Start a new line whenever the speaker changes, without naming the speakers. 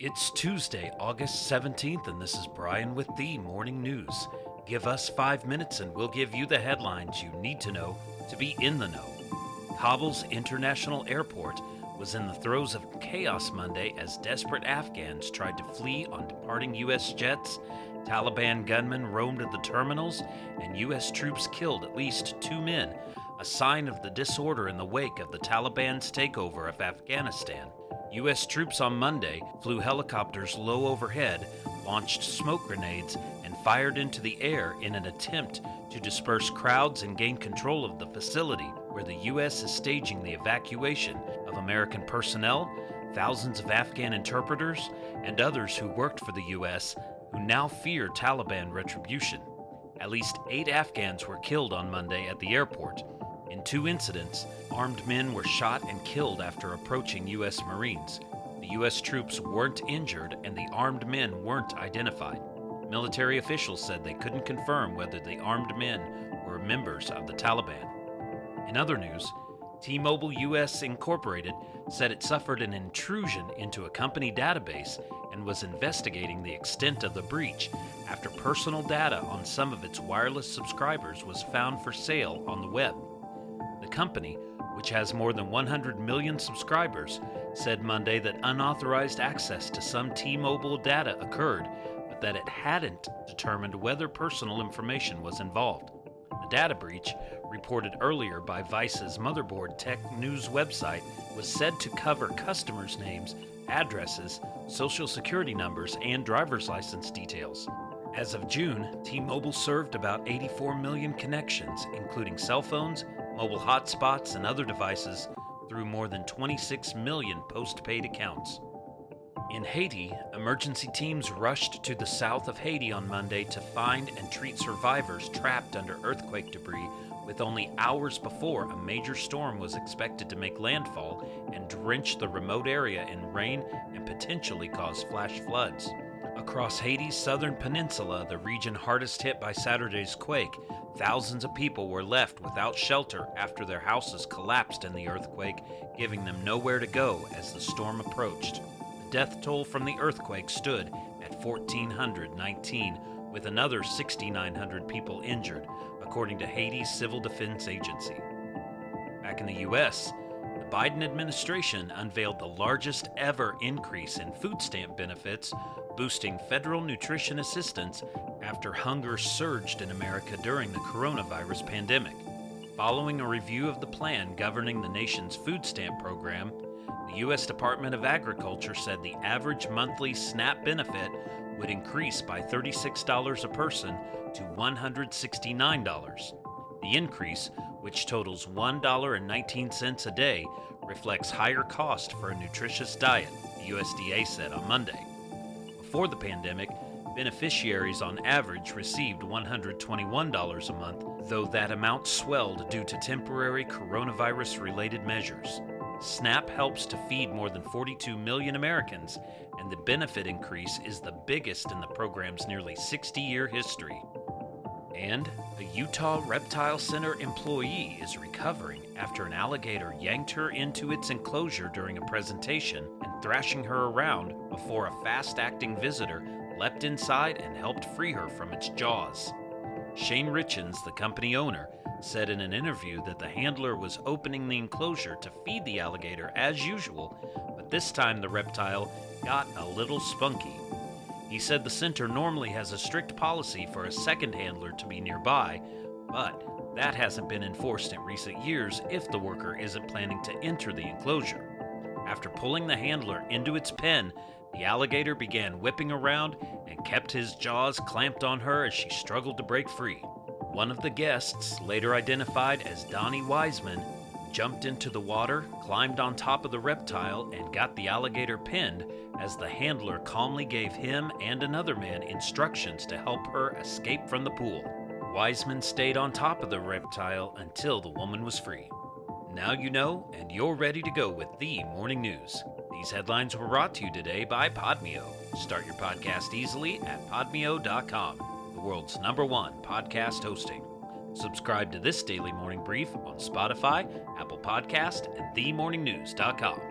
It's Tuesday, August 17th, and this is Brian with the Morning News. Give us five minutes and we'll give you the headlines you need to know to be in the know. Kabul's International Airport was in the throes of chaos Monday as desperate Afghans tried to flee on departing U.S. jets. Taliban gunmen roamed the terminals, and U.S. troops killed at least two men, a sign of the disorder in the wake of the Taliban's takeover of Afghanistan. U.S. troops on Monday flew helicopters low overhead, launched smoke grenades, and fired into the air in an attempt to disperse crowds and gain control of the facility where the U.S. is staging the evacuation of American personnel, thousands of Afghan interpreters, and others who worked for the U.S. who now fear Taliban retribution. At least eight Afghans were killed on Monday at the airport in two incidents, armed men were shot and killed after approaching U.S. Marines. The U.S. troops weren't injured and the armed men weren't identified. Military officials said they couldn't confirm whether the armed men were members of the Taliban. In other news, T Mobile US Incorporated said it suffered an intrusion into a company database and was investigating the extent of the breach after personal data on some of its wireless subscribers was found for sale on the web. Company, which has more than 100 million subscribers, said Monday that unauthorized access to some T Mobile data occurred, but that it hadn't determined whether personal information was involved. The data breach, reported earlier by Vice's Motherboard Tech News website, was said to cover customers' names, addresses, social security numbers, and driver's license details. As of June, T Mobile served about 84 million connections, including cell phones, mobile hotspots, and other devices through more than 26 million postpaid accounts. In Haiti, emergency teams rushed to the south of Haiti on Monday to find and treat survivors trapped under earthquake debris, with only hours before a major storm was expected to make landfall and drench the remote area in rain and potentially cause flash floods. Across Haiti's southern peninsula, the region hardest hit by Saturday's quake, thousands of people were left without shelter after their houses collapsed in the earthquake, giving them nowhere to go as the storm approached. The death toll from the earthquake stood at 1,419, with another 6,900 people injured, according to Haiti's Civil Defense Agency. Back in the U.S., the Biden administration unveiled the largest ever increase in food stamp benefits boosting federal nutrition assistance after hunger surged in America during the coronavirus pandemic. Following a review of the plan governing the nation's food stamp program, the U.S. Department of Agriculture said the average monthly SNAP benefit would increase by $36 a person to $169. The increase, which totals $1.19 a day, reflects higher cost for a nutritious diet, the USDA said on Monday. Before the pandemic, beneficiaries on average received $121 a month, though that amount swelled due to temporary coronavirus related measures. SNAP helps to feed more than 42 million Americans, and the benefit increase is the biggest in the program's nearly 60 year history. And a Utah Reptile Center employee is recovering after an alligator yanked her into its enclosure during a presentation and thrashing her around before a fast acting visitor leapt inside and helped free her from its jaws. Shane Richins, the company owner, said in an interview that the handler was opening the enclosure to feed the alligator as usual, but this time the reptile got a little spunky. He said the center normally has a strict policy for a second handler to be nearby, but that hasn't been enforced in recent years if the worker isn't planning to enter the enclosure. After pulling the handler into its pen, the alligator began whipping around and kept his jaws clamped on her as she struggled to break free. One of the guests, later identified as Donnie Wiseman, jumped into the water, climbed on top of the reptile, and got the alligator pinned as the handler calmly gave him and another man instructions to help her escape from the pool. Wiseman stayed on top of the reptile until the woman was free. Now you know, and you're ready to go with the morning news. These headlines were brought to you today by Podmeo. Start your podcast easily at podmeo.com, the world's number one podcast hosting. Subscribe to this daily morning brief on Spotify, Apple Podcast, and themorningnews.com.